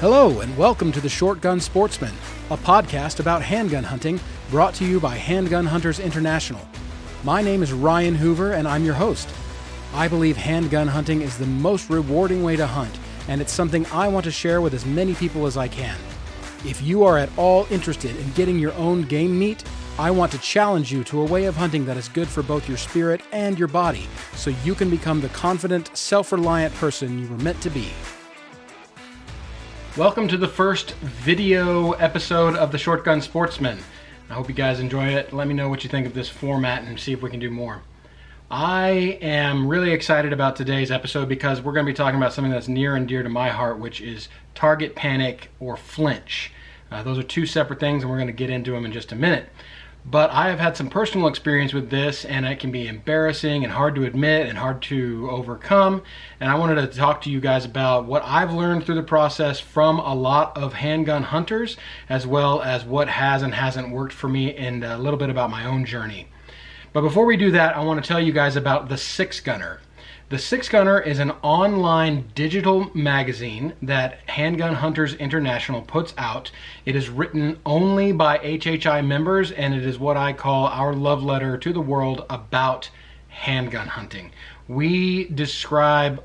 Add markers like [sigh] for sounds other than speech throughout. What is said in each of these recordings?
Hello, and welcome to the Short Gun Sportsman, a podcast about handgun hunting brought to you by Handgun Hunters International. My name is Ryan Hoover, and I'm your host. I believe handgun hunting is the most rewarding way to hunt, and it's something I want to share with as many people as I can. If you are at all interested in getting your own game meat, I want to challenge you to a way of hunting that is good for both your spirit and your body, so you can become the confident, self reliant person you were meant to be. Welcome to the first video episode of the Short Gun Sportsman. I hope you guys enjoy it. Let me know what you think of this format and see if we can do more. I am really excited about today's episode because we're going to be talking about something that's near and dear to my heart, which is target panic or flinch. Uh, those are two separate things, and we're going to get into them in just a minute. But I have had some personal experience with this, and it can be embarrassing and hard to admit and hard to overcome. And I wanted to talk to you guys about what I've learned through the process from a lot of handgun hunters, as well as what has and hasn't worked for me, and a little bit about my own journey. But before we do that, I want to tell you guys about the Six Gunner. The Six Gunner is an online digital magazine that Handgun Hunters International puts out. It is written only by HHI members, and it is what I call our love letter to the world about handgun hunting. We describe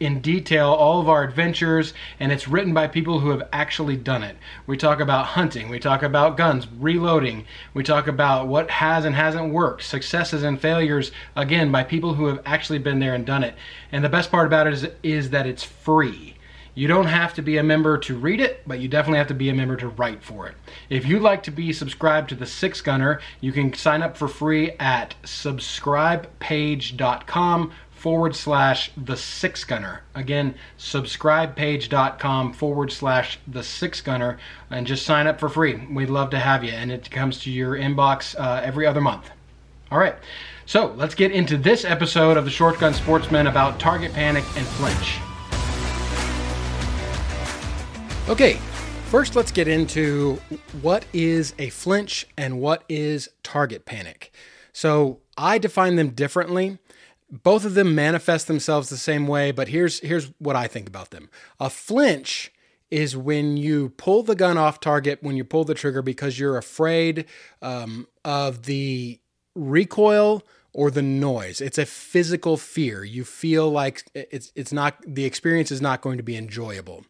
in detail all of our adventures, and it's written by people who have actually done it. We talk about hunting, we talk about guns, reloading, we talk about what has and hasn't worked, successes and failures, again, by people who have actually been there and done it. And the best part about it is, is that it's free. You don't have to be a member to read it, but you definitely have to be a member to write for it. If you'd like to be subscribed to the Six Gunner, you can sign up for free at subscribepage.com forward slash the six gunner. Again, subscribepage.com forward slash the six gunner and just sign up for free. We'd love to have you, and it comes to your inbox uh, every other month. All right, so let's get into this episode of the Short Gun Sportsman about target panic and flinch. Okay, first let's get into what is a flinch and what is target panic. So I define them differently both of them manifest themselves the same way, but here's here's what I think about them. A flinch is when you pull the gun off target when you pull the trigger because you're afraid um, of the recoil or the noise. It's a physical fear. You feel like it's it's not the experience is not going to be enjoyable.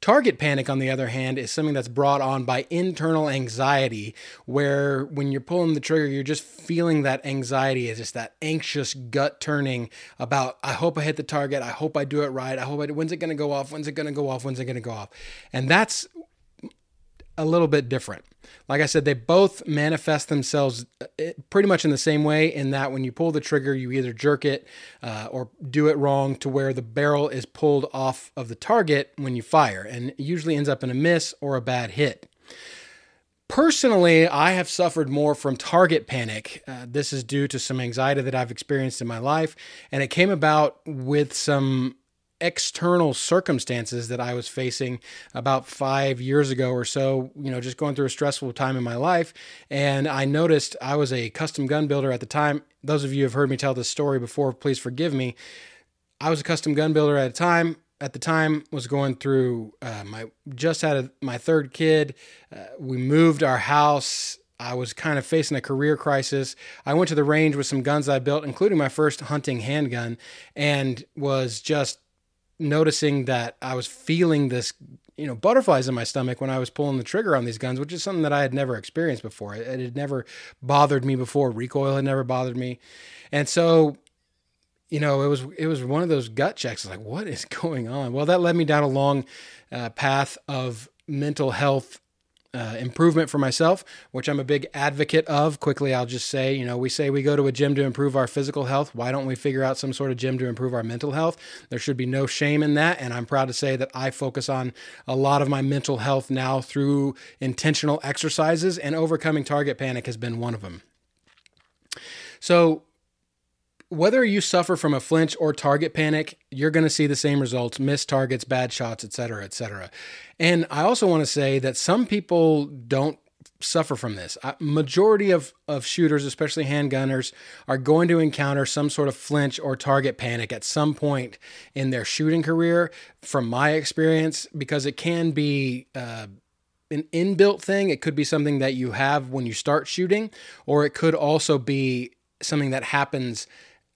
Target panic, on the other hand, is something that's brought on by internal anxiety, where when you're pulling the trigger, you're just feeling that anxiety, is just that anxious gut turning about, I hope I hit the target. I hope I do it right. I hope I do. When's it going to go off? When's it going to go off? When's it going to go off? And that's a little bit different. Like I said, they both manifest themselves uh, pretty much in the same way, in that when you pull the trigger, you either jerk it uh, or do it wrong to where the barrel is pulled off of the target when you fire, and usually ends up in a miss or a bad hit. Personally, I have suffered more from target panic. Uh, this is due to some anxiety that I've experienced in my life, and it came about with some external circumstances that I was facing about five years ago or so, you know, just going through a stressful time in my life. And I noticed I was a custom gun builder at the time. Those of you have heard me tell this story before, please forgive me. I was a custom gun builder at a time. At the time, was going through uh, my just had a, my third kid. Uh, we moved our house. I was kind of facing a career crisis. I went to the range with some guns I built, including my first hunting handgun, and was just noticing that I was feeling this, you know, butterflies in my stomach when I was pulling the trigger on these guns, which is something that I had never experienced before. It, it had never bothered me before. Recoil had never bothered me. And so, you know, it was it was one of those gut checks. Like, what is [laughs] going on? Well, that led me down a long uh, path of mental health uh, improvement for myself, which I'm a big advocate of. Quickly, I'll just say, you know, we say we go to a gym to improve our physical health. Why don't we figure out some sort of gym to improve our mental health? There should be no shame in that. And I'm proud to say that I focus on a lot of my mental health now through intentional exercises, and overcoming target panic has been one of them. So, whether you suffer from a flinch or target panic, you're going to see the same results missed targets, bad shots, etc., etc. And I also want to say that some people don't suffer from this. Majority of, of shooters, especially handgunners, are going to encounter some sort of flinch or target panic at some point in their shooting career, from my experience, because it can be uh, an inbuilt thing. It could be something that you have when you start shooting, or it could also be something that happens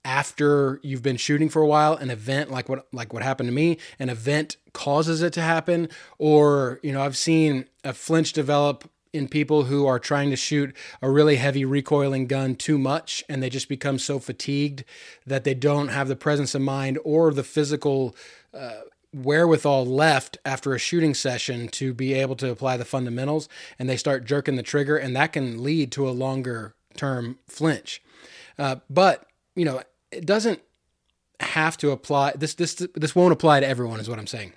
after you've been shooting for a while an event like what like what happened to me an event causes it to happen or you know I've seen a flinch develop in people who are trying to shoot a really heavy recoiling gun too much and they just become so fatigued that they don't have the presence of mind or the physical uh, wherewithal left after a shooting session to be able to apply the fundamentals and they start jerking the trigger and that can lead to a longer term flinch. Uh, but you know it doesn't have to apply this this this won't apply to everyone is what i'm saying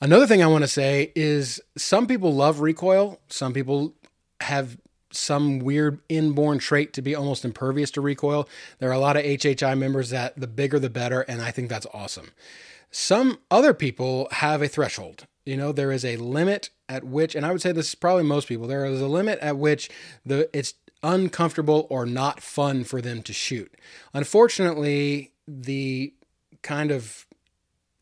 Another thing I want to say is some people love recoil. Some people have some weird inborn trait to be almost impervious to recoil. There are a lot of HHI members that the bigger the better, and I think that's awesome. Some other people have a threshold. You know, there is a limit at which, and I would say this is probably most people, there is a limit at which the it's uncomfortable or not fun for them to shoot. Unfortunately, the kind of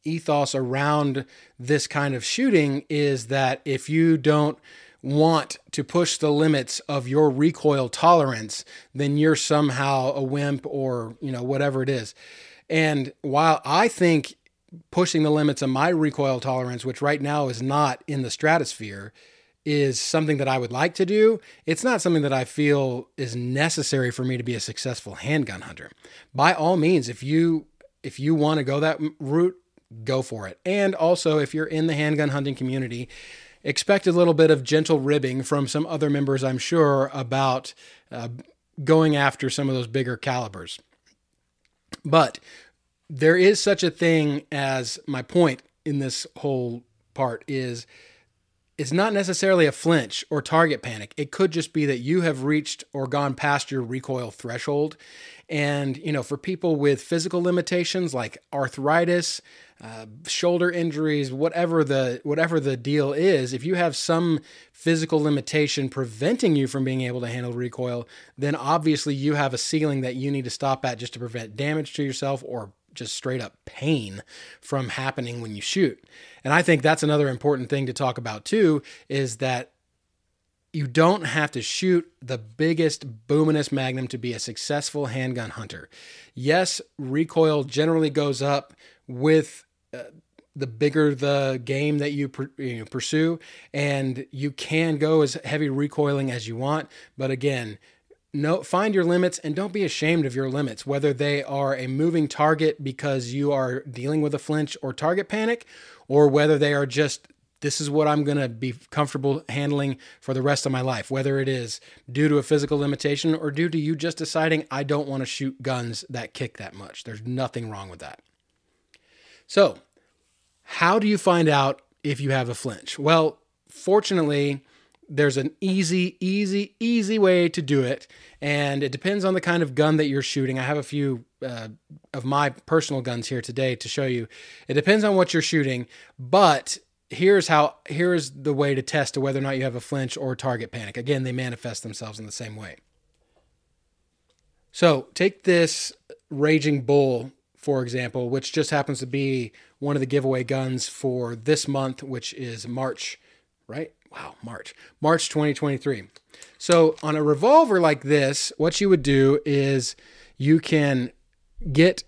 ethos around this kind of shooting is that if you don't want to push the limits of your recoil tolerance, then you're somehow a wimp or, you know, whatever it is. And while I think pushing the limits of my recoil tolerance, which right now is not in the stratosphere, is something that I would like to do. It's not something that I feel is necessary for me to be a successful handgun hunter. By all means, if you if you want to go that route, go for it. And also, if you're in the handgun hunting community, expect a little bit of gentle ribbing from some other members, I'm sure, about uh, going after some of those bigger calibers. But there is such a thing as my point in this whole part is it's not necessarily a flinch or target panic. It could just be that you have reached or gone past your recoil threshold. And, you know, for people with physical limitations like arthritis, uh, shoulder injuries, whatever the whatever the deal is, if you have some physical limitation preventing you from being able to handle recoil, then obviously you have a ceiling that you need to stop at just to prevent damage to yourself or just straight up pain from happening when you shoot. And I think that's another important thing to talk about too is that you don't have to shoot the biggest boomingest magnum to be a successful handgun hunter. Yes, recoil generally goes up with uh, the bigger the game that you, you know, pursue, and you can go as heavy recoiling as you want. But again, no, find your limits and don't be ashamed of your limits, whether they are a moving target because you are dealing with a flinch or target panic, or whether they are just this is what I'm going to be comfortable handling for the rest of my life, whether it is due to a physical limitation or due to you just deciding I don't want to shoot guns that kick that much. There's nothing wrong with that. So, how do you find out if you have a flinch? Well, fortunately, there's an easy, easy, easy way to do it. And it depends on the kind of gun that you're shooting. I have a few uh, of my personal guns here today to show you. It depends on what you're shooting, but here's how here's the way to test whether or not you have a flinch or target panic. Again, they manifest themselves in the same way. So take this Raging Bull for example, which just happens to be one of the giveaway guns for this month, which is March, right? Wow, March, March 2023. So on a revolver like this, what you would do is you can get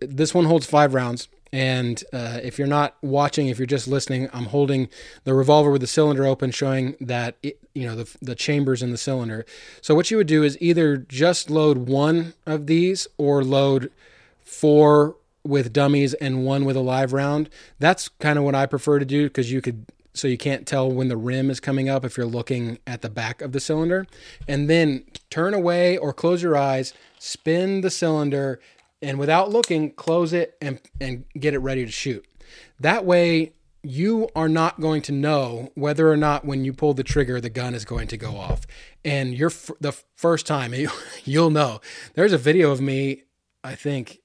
this one holds five rounds. And uh, if you're not watching, if you're just listening, I'm holding the revolver with the cylinder open, showing that it, you know the the chambers in the cylinder. So what you would do is either just load one of these or load four with dummies and one with a live round. That's kind of what I prefer to do because you could so you can't tell when the rim is coming up if you're looking at the back of the cylinder. And then turn away or close your eyes, spin the cylinder, and without looking, close it and, and get it ready to shoot. That way, you are not going to know whether or not when you pull the trigger, the gun is going to go off. And you're f- the first time [laughs] you'll know. There's a video of me, I think,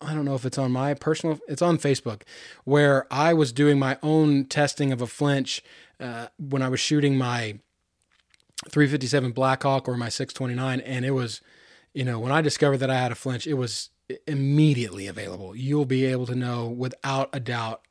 I don't know if it's on my personal, it's on Facebook, where I was doing my own testing of a flinch uh, when I was shooting my 357 Blackhawk or my 629, and it was, you know, when I discovered that I had a flinch, it was immediately available. You'll be able to know without a doubt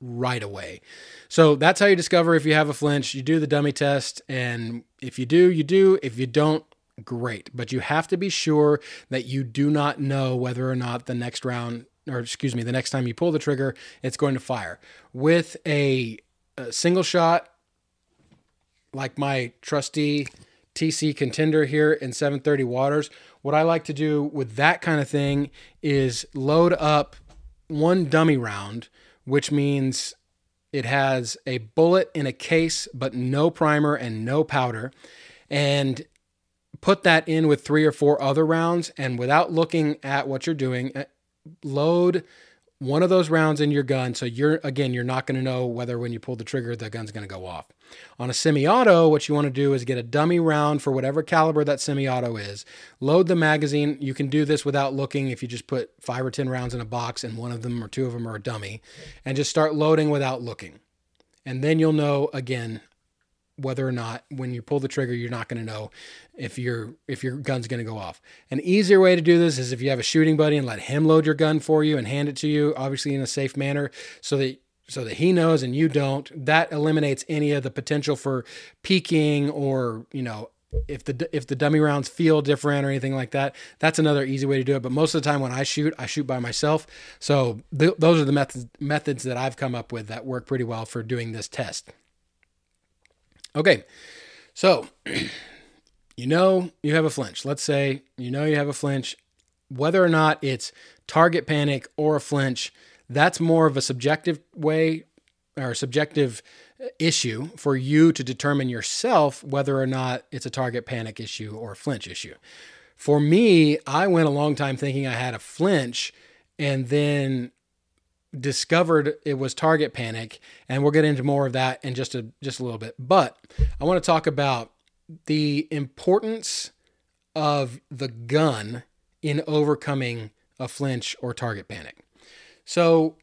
right away. So that's how you discover if you have a flinch. You do the dummy test, and if you do, you do. If you don't, great. But you have to be sure that you do not know whether or not the next round, or excuse me, the next time you pull the trigger, it's going to fire. With a, a single shot, like my trusty TC contender here in 730 waters, what I like to do with that kind of thing is load up one dummy round, which means it has a bullet in a case, but no primer and no powder. And put that in with three or four other rounds. And without looking at what you're doing, uh, load one of those rounds in your gun. So you're, again, you're not going to know whether when you pull the trigger, the gun's going to go off. On a semi auto, what you want to do is get a dummy round for whatever caliber that semi auto is. Load the magazine. You can do this without looking if you just put five or 10 rounds in a box and one of them or two of them are a dummy and just start loading without looking. And then you'll know again whether or not when you pull the trigger you're not going to know if your if your gun's going to go off. An easier way to do this is if you have a shooting buddy and let him load your gun for you and hand it to you obviously in a safe manner so that so that he knows and you don't. That eliminates any of the potential for peeking or, you know, if the if the dummy rounds feel different or anything like that, that's another easy way to do it. But most of the time when I shoot, I shoot by myself. So th- those are the methods methods that I've come up with that work pretty well for doing this test. Okay, so [clears throat] you know you have a flinch. Let's say you know you have a flinch. Whether or not it's target panic or a flinch, that's more of a subjective way or subjective uh, issue for you to determine yourself whether or not it's a target panic issue or a flinch issue. For me, I went a long time thinking I had a flinch and then discovered it was target panic and we'll get into more of that in just a just a little bit. But i want to talk about the importance of the gun in overcoming a flinch or target panic. So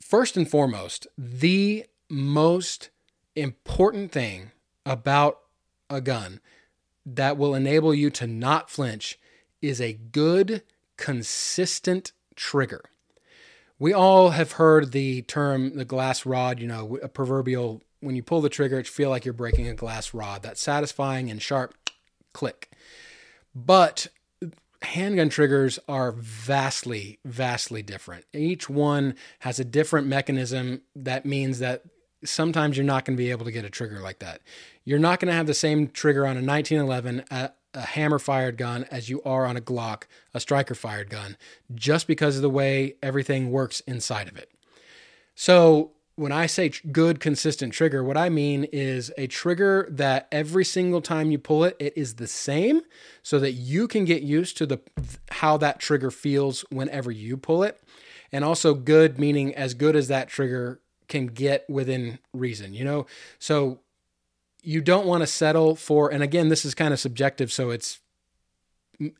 first and foremost the most important thing about a gun that will enable you to not flinch is a good consistent trigger we all have heard the term the glass rod, you know, a proverbial when you pull the trigger, it feel like you're breaking a glass rod. That satisfying and sharp click. But handgun triggers are vastly, vastly different. Each one has a different mechanism that means that sometimes you're not going to be able to get a trigger like that. You're not going to have the same trigger on a 1911 uh, a hammer fired gun as you are on a Glock, a striker fired gun, just because of the way everything works inside of it. So, when I say good, consistent trigger, what I mean is a trigger that every single time you pull it, it is the same so that you can get used to the how that trigger feels whenever you pull it. And also good meaning as good as that trigger can get within reason, you know? So you don't want to settle for, and again, this is kind of subjective, so it's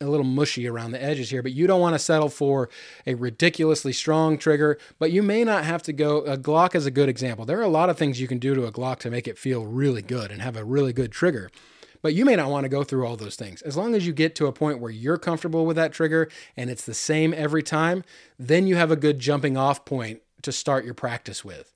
a little mushy around the edges here, but you don't want to settle for a ridiculously strong trigger, but you may not have to go. A Glock is a good example. There are a lot of things you can do to a Glock to make it feel really good and have a really good trigger, but you may not want to go through all those things. As long as you get to a point where you're comfortable with that trigger and it's the same every time, then you have a good jumping off point to start your practice with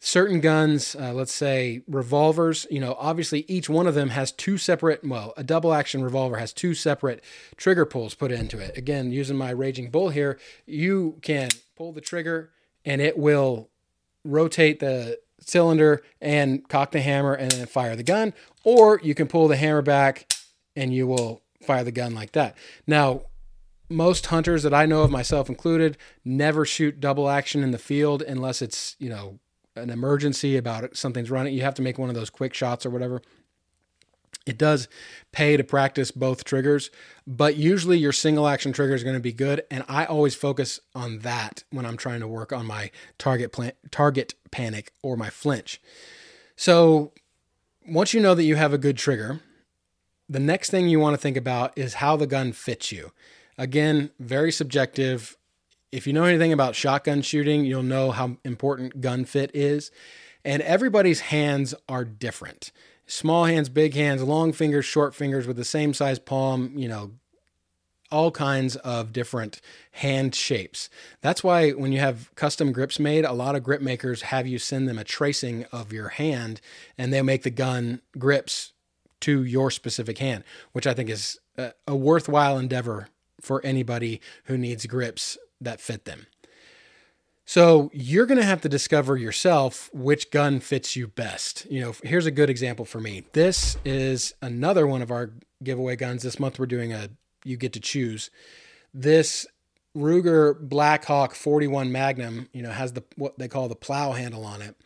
certain guns, uh, let's say revolvers, you know, obviously each one of them has two separate, well, a double action revolver has two separate trigger pulls put into it. Again, using my Raging Bull here, you can pull the trigger and it will rotate the cylinder and cock the hammer and then fire the gun, or you can pull the hammer back and you will fire the gun like that. Now, most hunters that I know of, myself included, never shoot double action in the field unless it's, you know, an emergency about it, something's running, you have to make one of those quick shots or whatever. It does pay to practice both triggers, but usually your single action trigger is going to be good. And I always focus on that when I'm trying to work on my target plan, target panic or my flinch. So once you know that you have a good trigger, the next thing you want to think about is how the gun fits you. Again, very subjective if you know anything about shotgun shooting, you'll know how important gun fit is. And everybody's hands are different. Small hands, big hands, long fingers, short fingers with the same size palm, you know, all kinds of different hand shapes. That's why when you have custom grips made, a lot of grip makers have you send them a tracing of your hand and they make the gun grips to your specific hand, which I think is a, worthwhile endeavor for anybody who needs grips that fit them. So you're going to have to discover yourself which gun fits you best. You know, here's a good example for me. This is another one of our giveaway guns. This month we're doing a you get to choose. This Ruger Blackhawk 41 Magnum, you know, has the what they call the plow handle on it.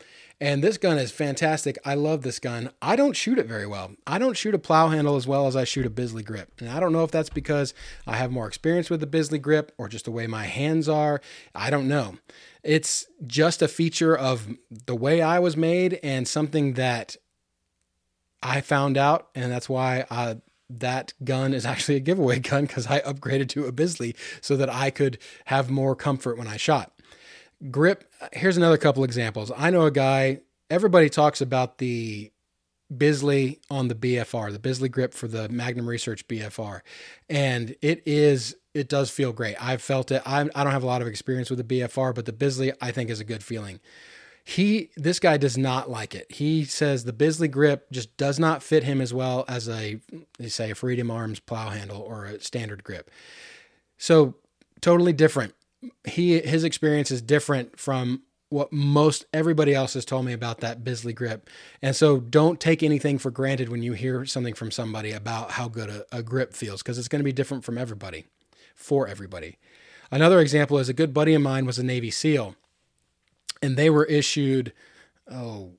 And this gun is fantastic. I love this gun. I don't shoot it very well. I don't shoot a plow handle as well as I shoot a Bisley grip. And I don't know if that's because I have more experience with the Bisley grip or just the way my hands are. I don't know. It's just a feature of the way I was made and something that I found out. And that's why I that gun is actually a giveaway [laughs] gun because I upgraded to a Bisley so that I could have more comfort when I shot. Grip, here's another couple examples. I know a guy, everybody talks about the Bisley on the BFR, the Bisley grip for the Magnum Research BFR. And it is, it does feel great. I've felt it. I, I don't have a lot of experience with the BFR, but the Bisley I think is a good feeling he this guy does not like it. He says the Bisley grip just does not fit him as well as a say a Freedom Arms plow handle or a standard grip. So totally different. He his experience is different from what most everybody else has told me about that Bisley grip. And so don't take anything for granted when you hear something from somebody about how good a, a grip feels because it's going to be different from everybody, for everybody. Another example is a good buddy of mine was a Navy SEAL and they were issued oh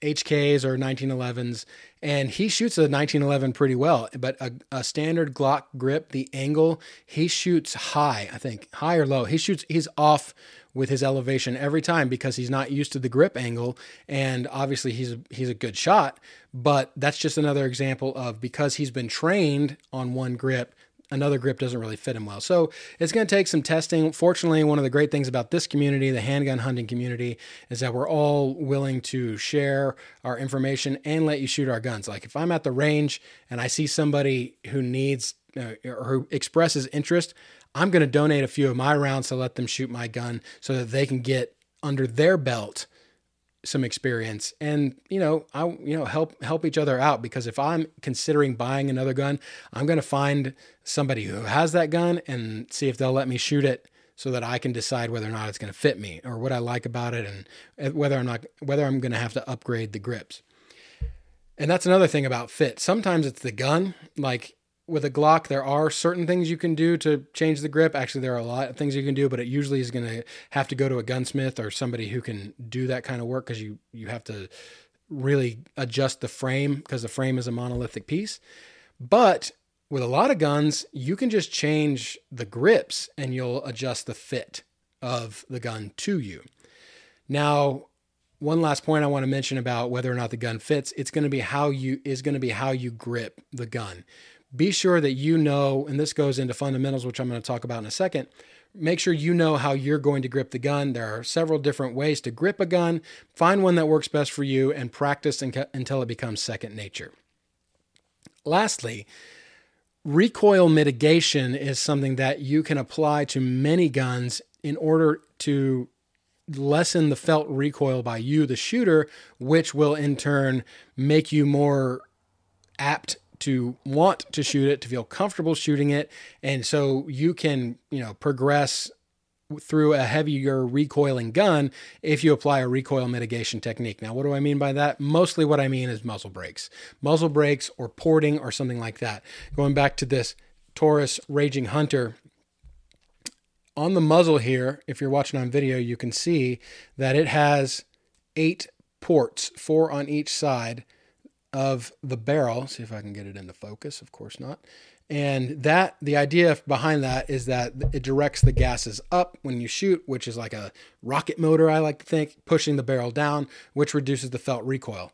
HKs or 1911s, and he shoots a 1911 pretty well. But a, a, standard Glock grip, the angle he shoots high, I think high or low. He shoots he's off with his elevation every time because he's not used to the grip angle, and obviously he's he's a good shot. But that's just another example of because he's been trained on one grip, another grip doesn't really fit him well. So it's going to take some testing. Fortunately, one of the great things about this community, the handgun hunting community, is that we're all willing to share our information and let you shoot our guns. Like if I'm at the range and I see somebody who needs uh, or who expresses interest, I'm going to donate a few of my rounds to let them shoot my gun so that they can get under their belt some experience. And you know i you know help help each other out because if i'm considering buying another gun i'm going to find somebody who has that gun and see if they'll let me shoot it so that i can decide whether or not it's going to fit me or what i like about it and whether i'm not whether i'm going to have to upgrade the grips. And that's another thing about fit. Sometimes it's the gun like with a Glock, there are certain things you can do to change the grip. Actually, there are a lot of things you can do, but it usually is going to have to go to a gunsmith or somebody who can do that kind of work because you you have to really adjust the frame because the frame is a monolithic piece. But with a lot of guns, you can just change the grips and you'll adjust the fit of the gun to you. Now, one last point I want to mention about whether or not the gun fits, it's going to be how you is going to be how you grip the gun be sure that you know, and this goes into fundamentals, which I'm going to talk about in a second. Make sure you know how you're going to grip the gun. There are several different ways to grip a gun. Find one that works best for you and practice until it becomes second nature. Lastly, recoil mitigation is something that you can apply to many guns in order to lessen the felt recoil by you, the shooter, which will in turn make you more apt to want to shoot it, to feel comfortable shooting it. And so you can, you know, progress through a heavier recoiling gun if you apply a recoil mitigation technique. Now, what do I mean by that? Mostly what I mean is muzzle brakes, muzzle brakes or porting or something like that. Going back to this Taurus Raging Hunter, on the muzzle here, if you're watching on video, you can see that it has eight ports, four on each side of the barrel. See if I can get it into focus. Of course not. And that the idea behind that is that it directs the gases up when you shoot, which is like a rocket motor, I like to think, pushing the barrel down, which reduces the felt recoil.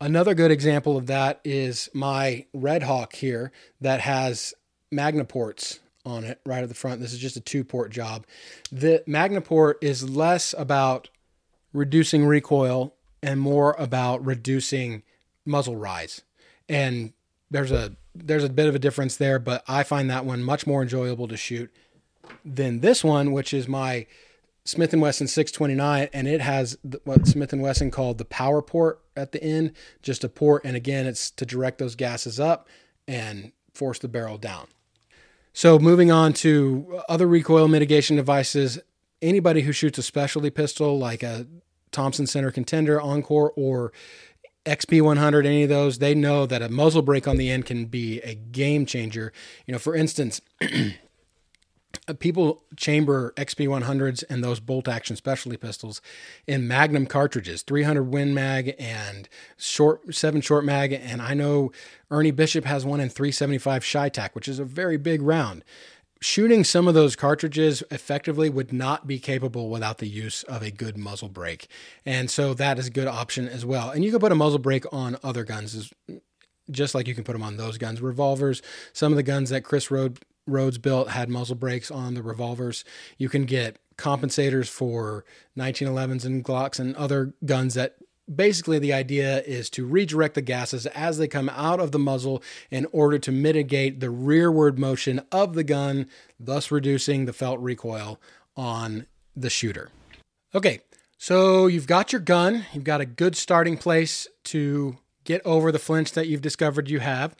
Another good example of that is my Red Hawk here that has Magnaports on it right at the front. This is just a two port job. The Magnaport is less about reducing recoil and more about reducing muzzle rise. And there's a there's a bit of a difference there, but I find that one much more enjoyable to shoot than this one, which is my Smith & Wesson 629 and it has what Smith & Wesson called the power port at the end, just a port and again it's to direct those gases up and force the barrel down. So moving on to other recoil mitigation devices, anybody who shoots a specialty pistol like a Thompson Center Contender, Encore or XP100, any of those, they know that a muzzle brake on the end can be a game changer. You know, for instance, [clears throat] people chamber XP100s and those bolt action specialty pistols in Magnum cartridges, 300 Win Mag and short seven short mag. And I know Ernie Bishop has one in 375 CheyTac, which is a very big round. Shooting some of those cartridges effectively would not be capable without the use of a good muzzle brake. And so that is a good option as well. And you can put a muzzle brake on other guns just like you can put them on those guns. Revolvers, some of the guns that Chris Rode Rhodes built had muzzle brakes on the revolvers. You can get compensators for 1911s and Glocks and other guns that basically the idea is to redirect the gases as they come out of the muzzle in order to mitigate the rearward motion of the gun, thus reducing the felt recoil on the shooter. Okay, so you've got your gun, you've got a good starting place to get over the flinch that you've discovered you have.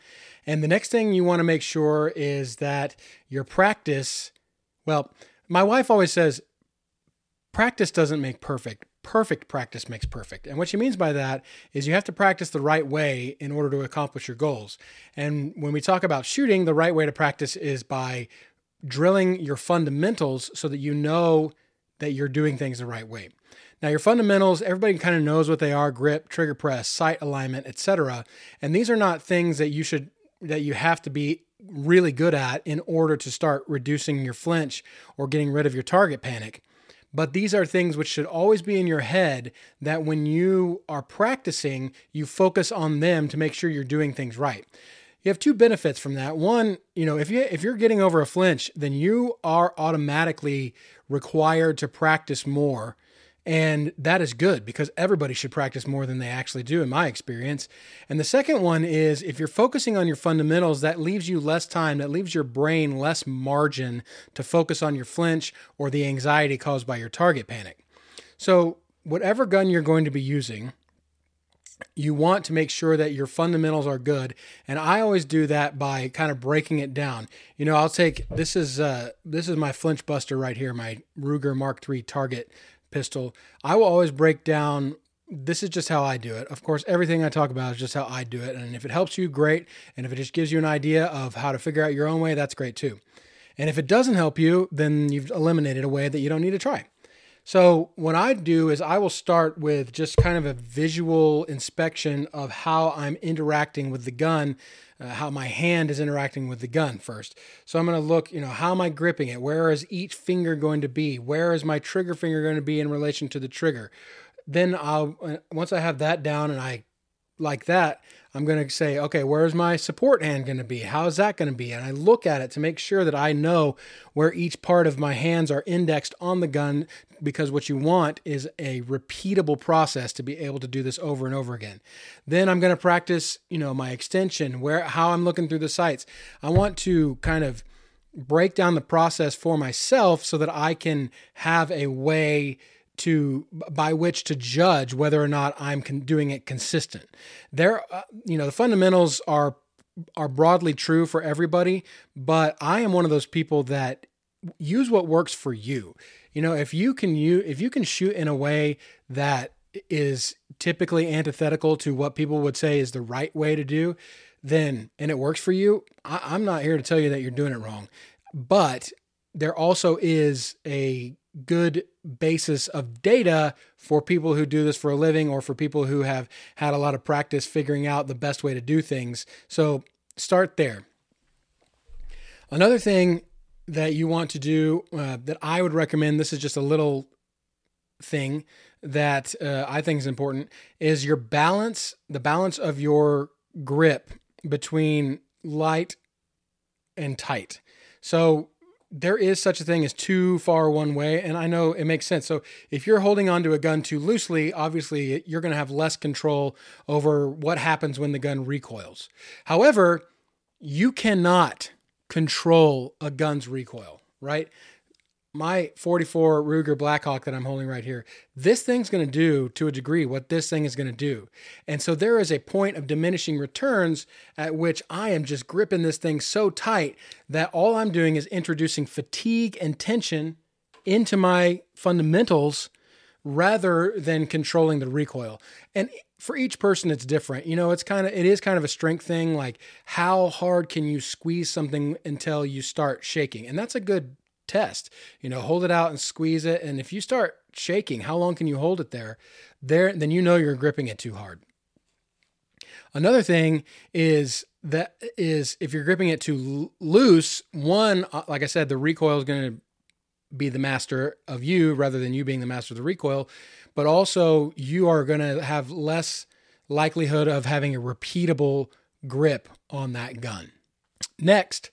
And the next thing you want to make sure is that your practice, well, my wife always says, practice doesn't make perfect. Perfect practice makes perfect. And what she means by that is you have to practice the right way in order to accomplish your goals. And when we talk about shooting, the right way to practice is by drilling your fundamentals so that you know that you're doing things the right way. Now, your fundamentals, everybody kind of knows what they are grip, trigger press, sight alignment, etc. And these are not things that you should that you have to be really good at in order to start reducing your flinch or getting rid of your target panic. But these are things which should always be in your head that when you are practicing, you focus on them to make sure you're doing things right. You have two benefits from that. One, you know, if you if you're getting over a flinch, then you are automatically required to practice more and that is good because everybody should practice more than they actually do, in my experience. And the second one is if you're focusing on your fundamentals, that leaves you less time, that leaves your brain less margin to focus on your flinch or the anxiety caused by your target panic. So, whatever gun you're going to be using, you want to make sure that your fundamentals are good and i always do that by kind of breaking it down you know i'll take this is uh this is my flinch buster right here my ruger mark iii target pistol, I will always break down this is just how I do it. Of course, everything I talk about is just how I do it. And if it helps you, great. And if it just gives you an idea of how to figure out your own way, that's great too. And if it doesn't help you, then you've eliminated a way that you don't need to try. So, what I do is I will start with just kind of a visual inspection of how I'm interacting with the gun uh, how my hand is interacting with the gun first. So I'm going to look, you know, how am I gripping it? Where is each finger going to be? Where is my trigger finger going to be in relation to the trigger? Then I'll, uh, once I have that down and I like that, I'm going to say, okay, where's my support hand going to be? How's that going to be? And I look at it to make sure that I know where each part of my hands are indexed on the gun because what you want is a repeatable process to be able to do this over and over again. Then I'm going to practice, you know, my extension, where how I'm looking through the sights. I want to kind of break down the process for myself so that I can have a way to by which to judge whether or not I'm con- doing it consistent. There, uh, you know, the fundamentals are are broadly true for everybody, but I am one of those people that use what works for you. You know, if you can you if you can shoot in a way that is typically antithetical to what people would say is the right way to do, then and it works for you, I, I'm not here to tell you that you're doing it wrong. But there also is a good basis of data for people who do this for a living or for people who have had a lot of practice figuring out the best way to do things. So start there. Another thing that you want to do uh, that I would recommend, this is just a little thing that uh, I think is important, is your balance, the balance of your grip between light and tight. So there is such a thing as too far one way, and I know it makes sense. So if you're holding onto a gun too loosely, obviously you're going to have less control over what happens when the gun recoils. However, you cannot control a gun's recoil, right? My 44 Ruger Blackhawk that I'm holding right here, this thing's going to do to a degree what this thing is going to do. And so there is a point of diminishing returns at which I am just gripping this thing so tight that all I'm doing is introducing fatigue and tension into my fundamentals rather than controlling the recoil. And for each person it's different. You know, it's kind of it is kind of a strength thing like how hard can you squeeze something until you start shaking. And that's a good test. You know, hold it out and squeeze it. And if you start shaking, how long can you hold it there? There, then you know you're gripping it too hard. Another thing is that is if you're gripping it too loose, one, uh, like I said, the recoil is going to be the master of you rather than you being the master of the recoil, but also you are going to have less likelihood of having a repeatable grip on that gun. Next,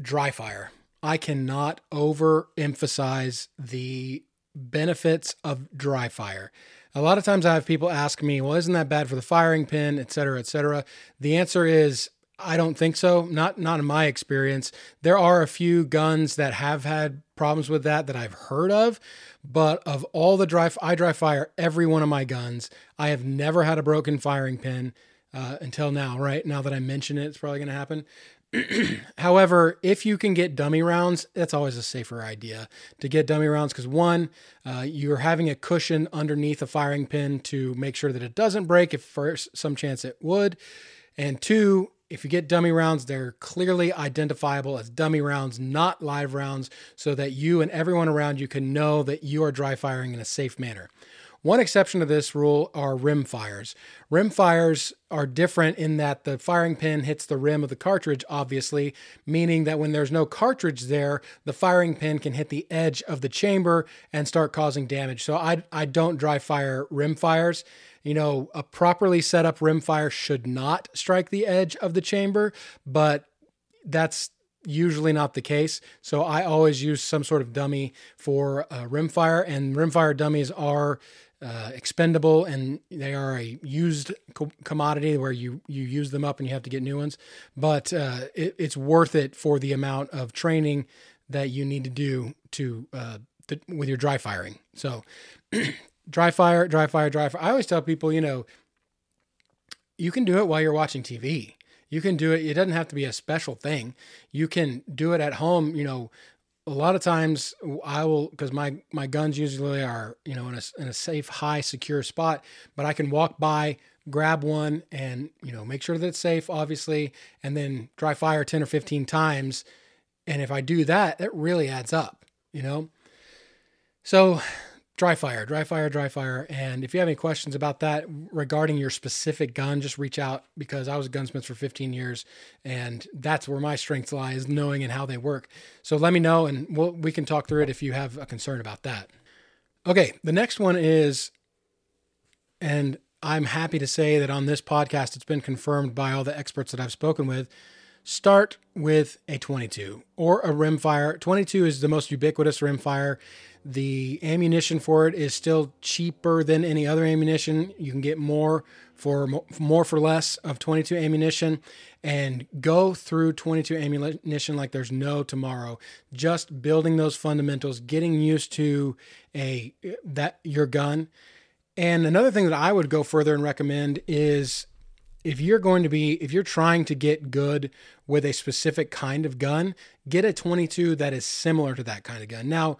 dry fire. I cannot overemphasize the benefits of dry fire. A lot of times I have people ask me, well, isn't that bad for the firing pin, et cetera, et cetera? The answer is, I don't think so. Not not in my experience. There are a few guns that have had problems with that that I've heard of, but of all the dry, I dry fire every one of my guns. I have never had a broken firing pin uh, until now. Right now that I mention it, it's probably going to happen. [clears throat] However, if you can get dummy rounds, that's always a safer idea to get dummy rounds because one, uh, you're having a cushion underneath a firing pin to make sure that it doesn't break if for some chance it would. And two, if you get dummy rounds, they're clearly identifiable as dummy rounds, not live rounds, so that you and everyone around you can know that you are dry firing in a safe manner. One exception to this rule are rim fires. Rim fires are different in that the firing pin hits the rim of the cartridge, obviously, meaning that when there's no cartridge there, the firing pin can hit the edge of the chamber and start causing damage. So I, I don't dry fire rim fires. You know, a properly set up rim fire should not strike the edge of the chamber, but that's usually not the case. So I always use some sort of dummy for uh, rimfire, and rimfire dummies are uh, expendable and they are a used co- commodity where you you use them up and you have to get new ones. But uh, it, it's worth it for the amount of training that you need to do to, uh, to with your dry firing. So [clears throat] dry fire dry fire dry fire. I always tell people you know you can do it while you're watching tv you can do it it doesn't have to be a special thing. You can do it at home you know a lot of times I will because my my guns usually are you know in a in a safe, high, secure spot, but I can walk by, grab one, and you know make sure that it's safe, obviously, and then dry fire ten or fifteen times, and if I do that, that really adds up, you know. So dry fire, dry fire, dry fire. And if you have any questions about that regarding your specific gun, just reach out because I was a gunsmith for 15 years and that's where my strengths lie is knowing and how they work. So let me know and we'll, we can talk through it if you have a concern about that. Okay, the next one is, and I'm happy to say that on this podcast, it's been confirmed by all the experts that I've spoken with. Start with a 22 or a rimfire. 22 is the most ubiquitous rimfire. The ammunition for it is still cheaper than any other ammunition. You can get more for more for less of 22 ammunition and go through 22 ammunition like there's no tomorrow. Just building those fundamentals, getting used to a that your gun. And another thing that I would go further and recommend is if you're going to be if you're trying to get good with a specific kind of gun, get a 22 that is similar to that kind of gun. Now,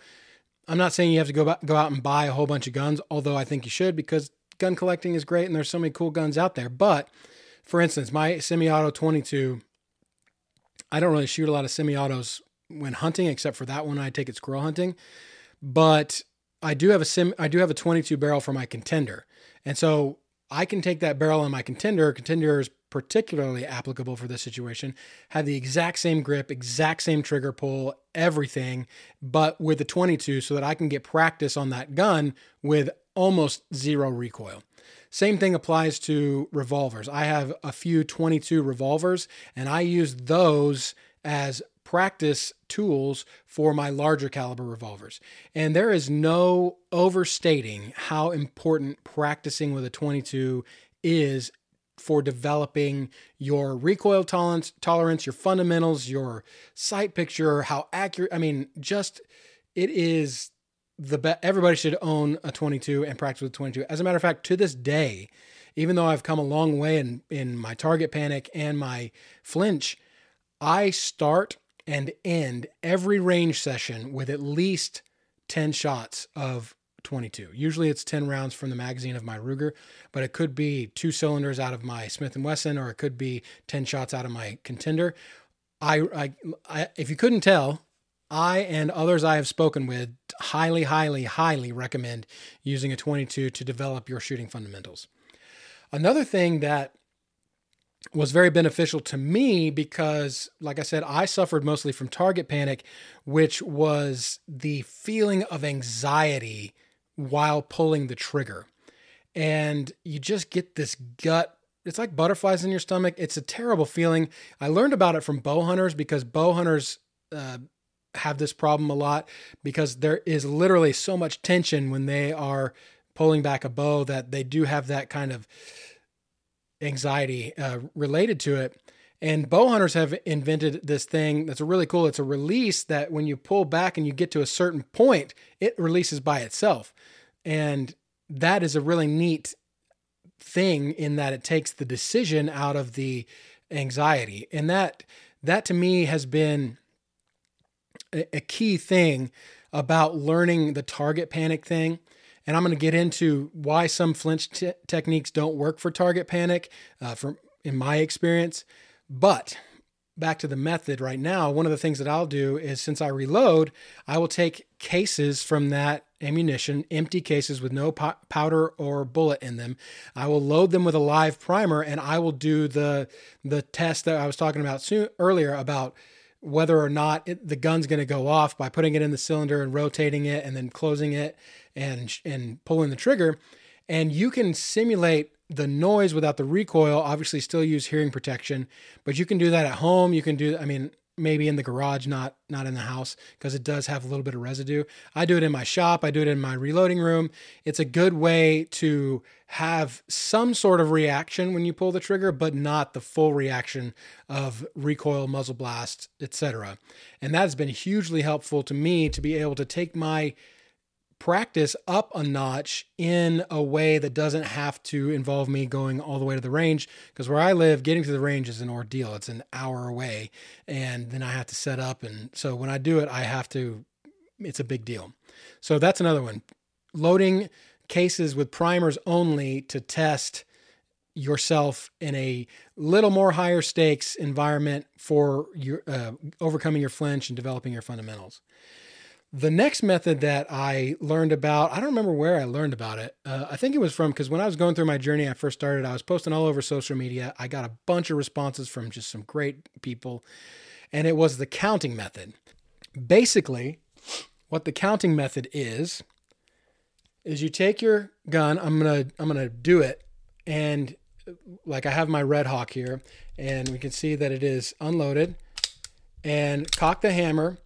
I'm not saying you have to go go out and buy a whole bunch of guns, although I think you should because gun collecting is great and there's so many cool guns out there. But for instance, my semi-auto 22, I don't really shoot a lot of semi-autos when hunting, except for that one I take it squirrel hunting. But I do have a sim I do have a 22 barrel for my contender. And so I can take that barrel on my contender. Contender is particularly applicable for this situation, have the exact same grip, exact same trigger pull, everything, but with the 22 so that I can get practice on that gun with almost zero recoil. Same thing applies to revolvers. I have a few 22 revolvers and I use those as practice tools for my larger caliber revolvers. And there is no overstating how important practicing with a 22 is for developing your recoil tolerance, tolerance, your fundamentals, your sight picture, how accurate. I mean, just it is the best. Everybody should own a 22 and practice with 22. As a matter of fact, to this day, even though I've come a long way in in my target panic and my flinch, I start and end every range session with at least 10 shots of 22. Usually it's 10 rounds from the magazine of my Ruger, but it could be two cylinders out of my Smith & Wesson or it could be 10 shots out of my Contender. I, I, I if you couldn't tell, I and others I have spoken with highly highly highly recommend using a 22 to develop your shooting fundamentals. Another thing that was very beneficial to me because, like I said, I suffered mostly from target panic, which was the feeling of anxiety while pulling the trigger. And you just get this gut. It's like butterflies in your stomach. It's a terrible feeling. I learned about it from bow hunters because bow hunters uh, have this problem a lot because there is literally so much tension when they are pulling back a bow that they do have that kind of anxiety uh, related to it. And bow hunters have invented this thing that's really cool. It's a release that when you pull back and you get to a certain point, it releases by itself. And that is a really neat thing in that it takes the decision out of the anxiety. And that that to me has been a, a key thing about learning the target panic thing and I'm going to get into why some flinch techniques don't work for target panic, uh, from in my experience. But back to the method right now, one of the things that I'll do is since I reload, I will take cases from that ammunition, empty cases with no po- powder or bullet in them. I will load them with a live primer, and I will do the the test that I was talking about soon, earlier about whether or not it, the gun's going to go off by putting it in the cylinder and rotating it and then closing it and and pulling the trigger and you can simulate the noise without the recoil obviously still use hearing protection but you can do that at home. You can do i mean maybe in the garage not not in the house because it does have a little bit of residue. I do it in my shop. I do it in my reloading room. It's a good way to have some sort of reaction when you pull the trigger but not the full reaction of recoil muzzle blast etc and that has been hugely helpful to me to be able to take my practice up a notch in a way that doesn't have to involve me going all the way to the range because where I live getting to the range is an ordeal. It's an hour away and then I have to set up and so when I do it I have to it's a big deal. So that's another one. Loading cases with primers only to test yourself in a little more higher stakes environment for your uh, overcoming your flinch and developing your fundamentals the next method that I learned about, I don't remember where I learned about it. Uh, I think it was from because when I was going through my journey, I first started, I was posting all over social media. I got a bunch of responses from just some great people, and it was the counting method. Basically, what the counting method is, is you take your gun. I'm gonna I'm gonna do it, and like I have my Red Hawk here, and we can see that it is unloaded, and cock the hammer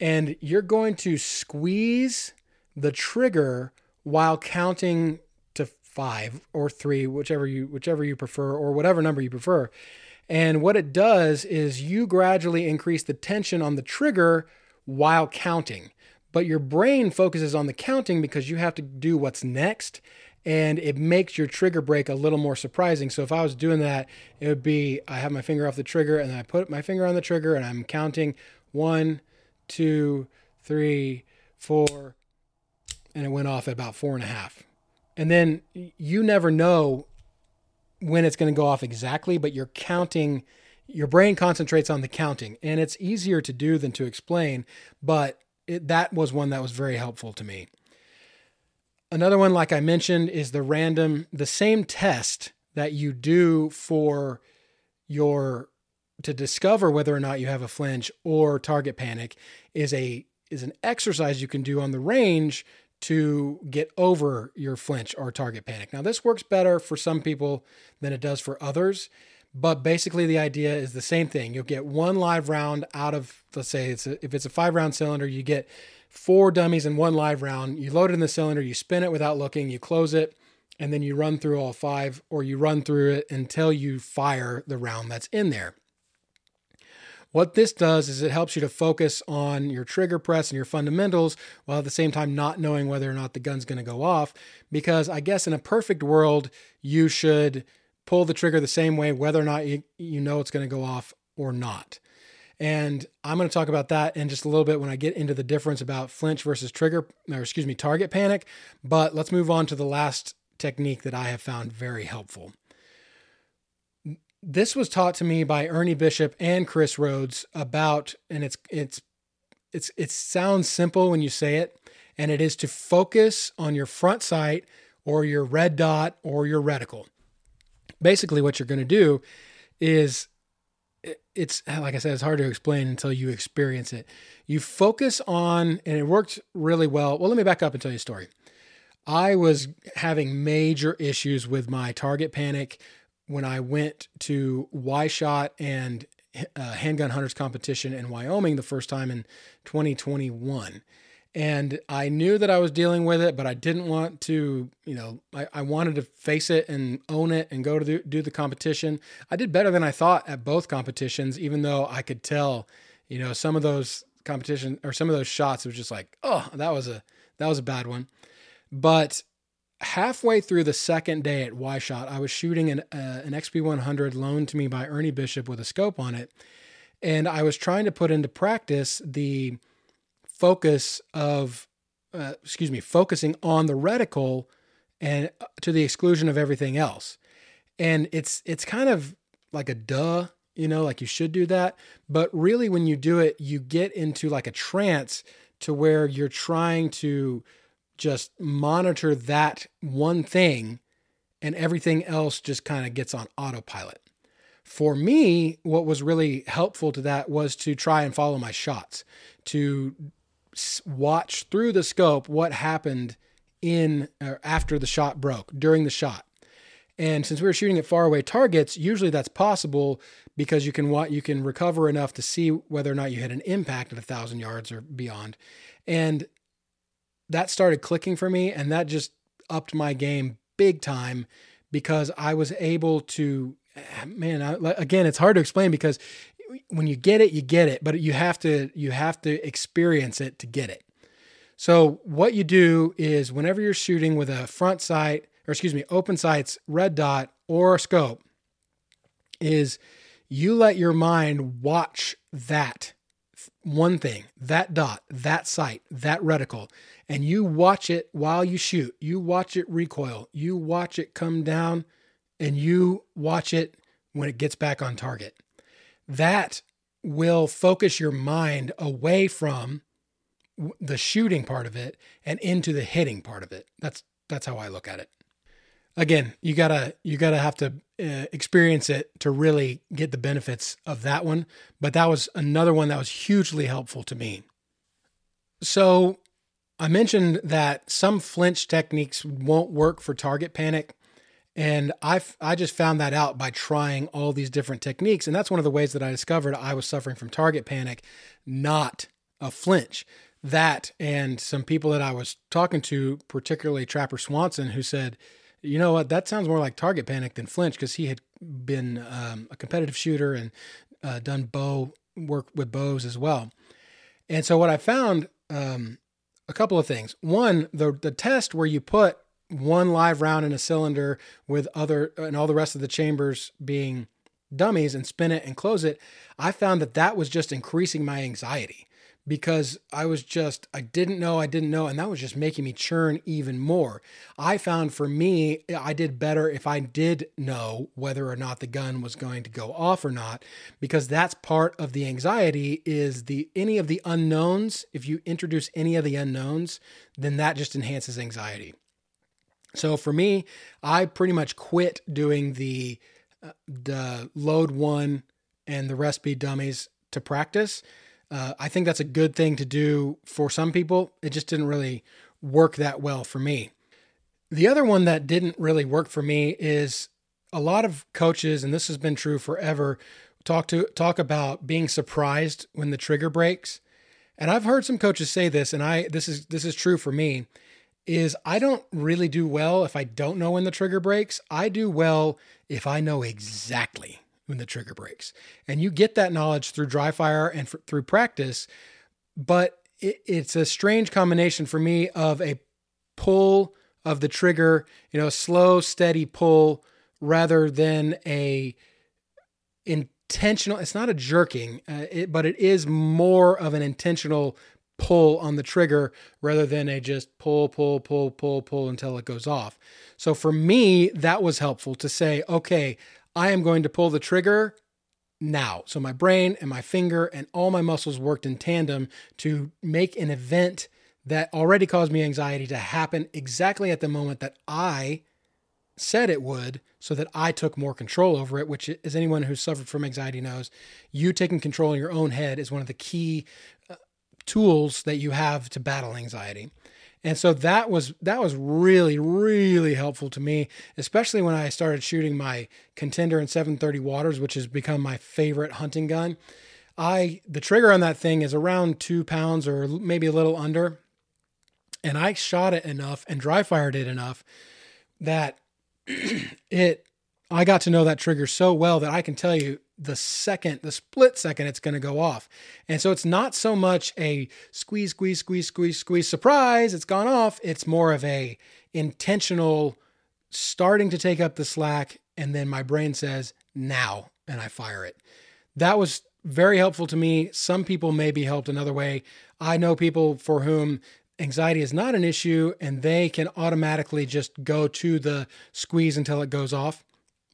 and you're going to squeeze the trigger while counting to five or three, whichever you whichever you prefer, or whatever number you prefer. And what it does is you gradually increase the tension on the trigger while counting. But your brain focuses on the counting because you have to do what's next and it makes your trigger break a little more surprising. So if I was doing that, it would be I have my finger off the trigger and then I put my finger on the trigger and I'm counting one, two, three, four, and it went off at about four and a half. And then you never know when it's going to go off exactly, but you're counting. Your brain concentrates on the counting, and it's easier to do than to explain. But it, that was one that was very helpful to me. Another one, like I mentioned, is the random, the same test that you do for your to discover whether or not you have a flinch or target panic is a is an exercise you can do on the range to get over your flinch or target panic. Now this works better for some people than it does for others, But basically, the idea is the same thing. You'll get one live round out of, let's say, it's a, if it's a five round cylinder, you get four dummies and one live round. You load it in the cylinder, you spin it without looking, you close it, and then you run through all five, or you run through it until you fire the round that's in there. What this does is it helps you to focus on your trigger press and your fundamentals while at the same time not knowing whether or not the gun's going to go off. Because I guess in a perfect world, you should pull the trigger the same way, whether or not you, you know it's going to go off or not. And I'm going to talk about that in just a little bit when I get into the difference about flinch versus trigger, or excuse me, target panic. But let's move on to the last technique that I have found very helpful. This was taught to me by Ernie Bishop and Chris Rhodes about, and it's it's it's it sounds simple when you say it, and it is to focus on your front sight or your red dot or your reticle. Basically, what you're going to do is it's like I said, it's hard to explain until you experience it. You focus on, and it worked really well. Well, let me back up and tell you a story. I was having major issues with my target panic when I went to Y Shot and uh, Handgun Hunters competition in Wyoming the first time in 2021 and I knew that I was dealing with it, but I didn't want to, you know, I, I wanted to face it and own it and go to the, do the competition. I did better than I thought at both competitions, even though I could tell, you know, some of those competition or some of those shots it was just like, oh, that was a that was a bad one. But halfway through the second day at Y Shot, I was shooting an uh, an XP 100 loaned to me by Ernie Bishop with a scope on it, and I was trying to put into practice the focus of, uh, excuse me, focusing on the reticle and uh, to the exclusion of everything else. And it's it's kind of like a duh, you know, like you should do that. But really, when you do it, you get into like a trance to where you're trying to just monitor that one thing and everything else just kind of gets on autopilot. For me, what was really helpful to that was to try and follow my shots, to watch through the scope what happened in or after the shot broke during the shot. And since we were shooting at faraway targets, usually that's possible because you can you can recover enough to see whether or not you hit an impact at a thousand yards or beyond. And that started clicking for me, and that just upped my game big time because I was able to. Man, I, again, it's hard to explain because when you get it, you get it, but you have to you have to experience it to get it. So what you do is whenever you're shooting with a front sight, or excuse me, open sights, red dot, or scope, is you let your mind watch that one thing, that dot, that sight, that reticle, and you watch it while you shoot. You watch it recoil, you watch it come down, and you watch it when it gets back on target that will focus your mind away from the shooting part of it and into the hitting part of it. That's that's how I look at it. Again, you gotta you gotta have to uh, experience it to really get the benefits of that one. But that was another one that was hugely helpful to me. So I mentioned that some flinch techniques won't work for target panic. And I I just found that out by trying all these different techniques, and that's one of the ways that I discovered I was suffering from target panic, not a flinch. That and some people that I was talking to, particularly Trapper Swanson, who said, "You know what? That sounds more like target panic than flinch," because he had been um, a competitive shooter and uh, done bow work with bows as well. And so what I found, um, a couple of things. One, the the test where you put one live round in a cylinder with other and all the rest of the chambers being dummies and spin it and close it, I found that that was just increasing my anxiety because I was just, I didn't know, I didn't know, and that was just making me churn even more. I found for me, I did better if I did know whether or not the gun was going to go off or not, because that's part of the anxiety is the any of the unknowns. If you introduce any of the unknowns, then that just enhances anxiety. So for me, I pretty much quit doing the uh, the load one and the recipe dummies to practice. Uh, I think that's a good thing to do for some people. It just didn't really work that well for me. The other one that didn't really work for me is a lot of coaches, and this has been true forever, talk to talk about being surprised when the trigger breaks. And I've heard some coaches say this, and I this is this is true for me, is I don't really do well if I don't know when the trigger breaks. I do well if I know exactly when the trigger breaks. And you get that knowledge through dry fire and f- through practice, but it, it's a strange combination for me of a pull of the trigger, you know, slow, steady pull rather than a intentional. It's not a jerking, uh, it, but it is more of an intentional pull on the trigger rather than a just pull, pull, pull, pull, pull until it goes off. So for me, that was helpful to say, okay, I am going to pull the trigger now. So my brain and my finger and all my muscles worked in tandem to make an event that already caused me anxiety to happen exactly at the moment that I said it would so that I took more control over it, which, as anyone who's suffered from anxiety knows, you taking control in your own head is one of the key uh, tools that you have to battle anxiety. And so that was that was really really helpful to me, especially when I started shooting my contender in 730 waters, which has become my favorite hunting gun. I the trigger on that thing is around two pounds or maybe a little under, and I shot it enough and dry fired it enough that [clears throat] it I got to know that trigger so well that I can tell you the second, the split second it's going to go off. And so it's not so much a squeeze, squeeze, squeeze, squeeze, squeeze, surprise, it's gone off. It's more of a intentional starting to take up the slack. And then my brain says, now, and I fire it. That was very helpful to me. Some people may be helped another way. I know people for whom anxiety is not an issue and they can automatically just go to the squeeze until it goes off.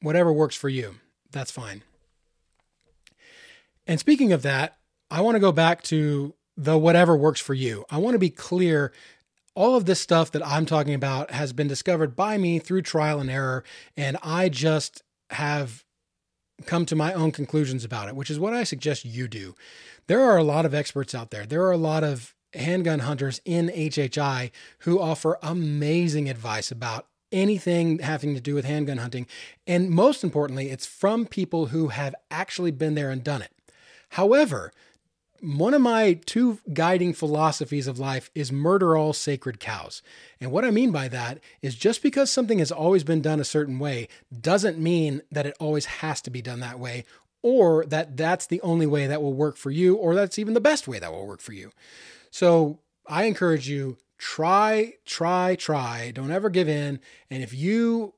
Whatever works for you, that's fine. And speaking of that, I want to go back to the whatever works for you. I want to be clear all of this stuff that I'm talking about has been discovered by me through trial and error, and I just have come to my own conclusions about it, which is what I suggest you do. There are a lot of experts out there. There are a lot of handgun hunters in HHI who offer amazing advice about anything having to do with handgun hunting. And most importantly, it's from people who have actually been there and done it. However, one of my two guiding philosophies of life is murder all sacred cows. And what I mean by that is just because something has always been done a certain way doesn't mean that it always has to be done that way or that that's the only way that will work for you or that's even the best way that will work for you. So I encourage you try, try, try. Don't ever give in. And if you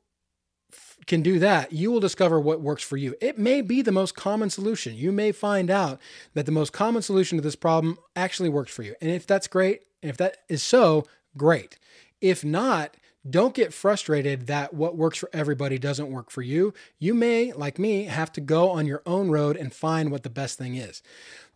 can do that, you will discover what works for you. It may be the most common solution. You may find out that the most common solution to this problem actually works for you. And if that's great, and if that is so, great. If not, don't get frustrated that what works for everybody doesn't work for you. You may, like me, have to go on your own road and find what the best thing is.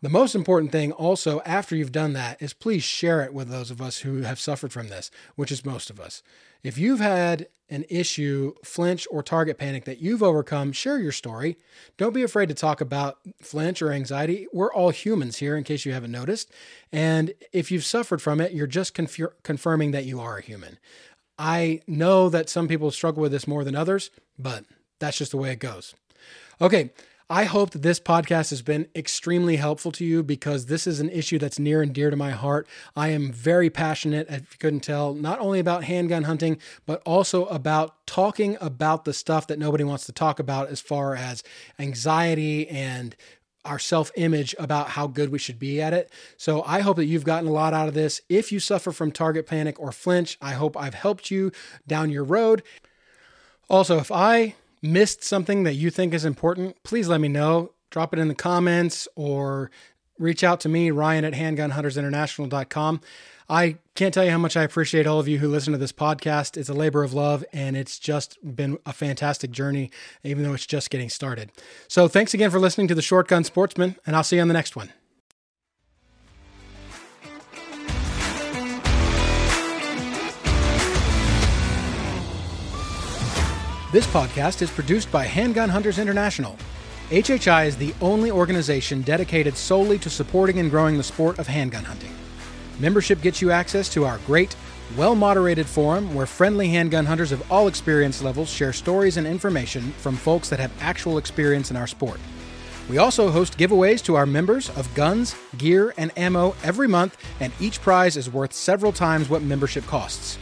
The most important thing, also, after you've done that, is please share it with those of us who have suffered from this, which is most of us. If you've had an issue, flinch, or target panic that you've overcome, share your story. Don't be afraid to talk about flinch or anxiety. We're all humans here, in case you haven't noticed. And if you've suffered from it, you're just conf- confirming that you are a human. I know that some people struggle with this more than others, but that's just the way it goes. Okay, I hope that this podcast has been extremely helpful to you because this is an issue that's near and dear to my heart. I am very passionate, if you couldn't tell, not only about handgun hunting, but also about talking about the stuff that nobody wants to talk about as far as anxiety and our self image about how good we should be at it. So I hope that you've gotten a lot out of this. If you suffer from target panic or flinch, I hope I've helped you down your road. Also, if I missed something that you think is important, please let me know. Drop it in the comments or reach out to me, Ryan at handgunhuntersinternational.com. I can't tell you how much I appreciate all of you who listen to this podcast. It's a labor of love and it's just been a fantastic journey, even though it's just getting started. So thanks again for listening to the Shotgun Sportsman, and I'll see you on the next one. This podcast is produced by Handgun Hunters International. HHI is the only organization dedicated solely to supporting and growing the sport of handgun hunting. Membership gets you access to our great well moderated forum where friendly handgun hunters of all experience levels share stories and information from folks that have actual experience in our sport. We also host giveaways to our members of guns, gear, and ammo every month, and each prize is worth several times what membership costs.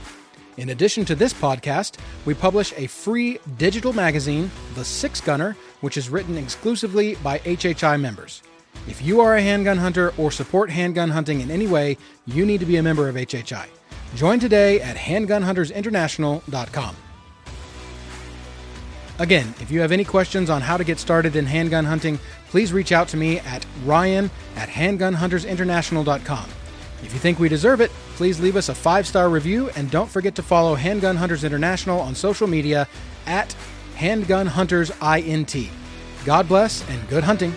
In addition to this podcast, we publish a free digital magazine, The Six Gunner, which is written exclusively by HHI members. If you are a handgun hunter or support handgun hunting in any way, you need to be a member of HHI. Join today at handgunhuntersinternational.com. Again, if you have any questions on how to get started in handgun hunting, please reach out to me at ryan at handgunhuntersinternational.com. If you think we deserve it, please leave us a five star review and don't forget to follow Handgun Hunters International on social media at Handgun Hunters INT. God bless and good hunting.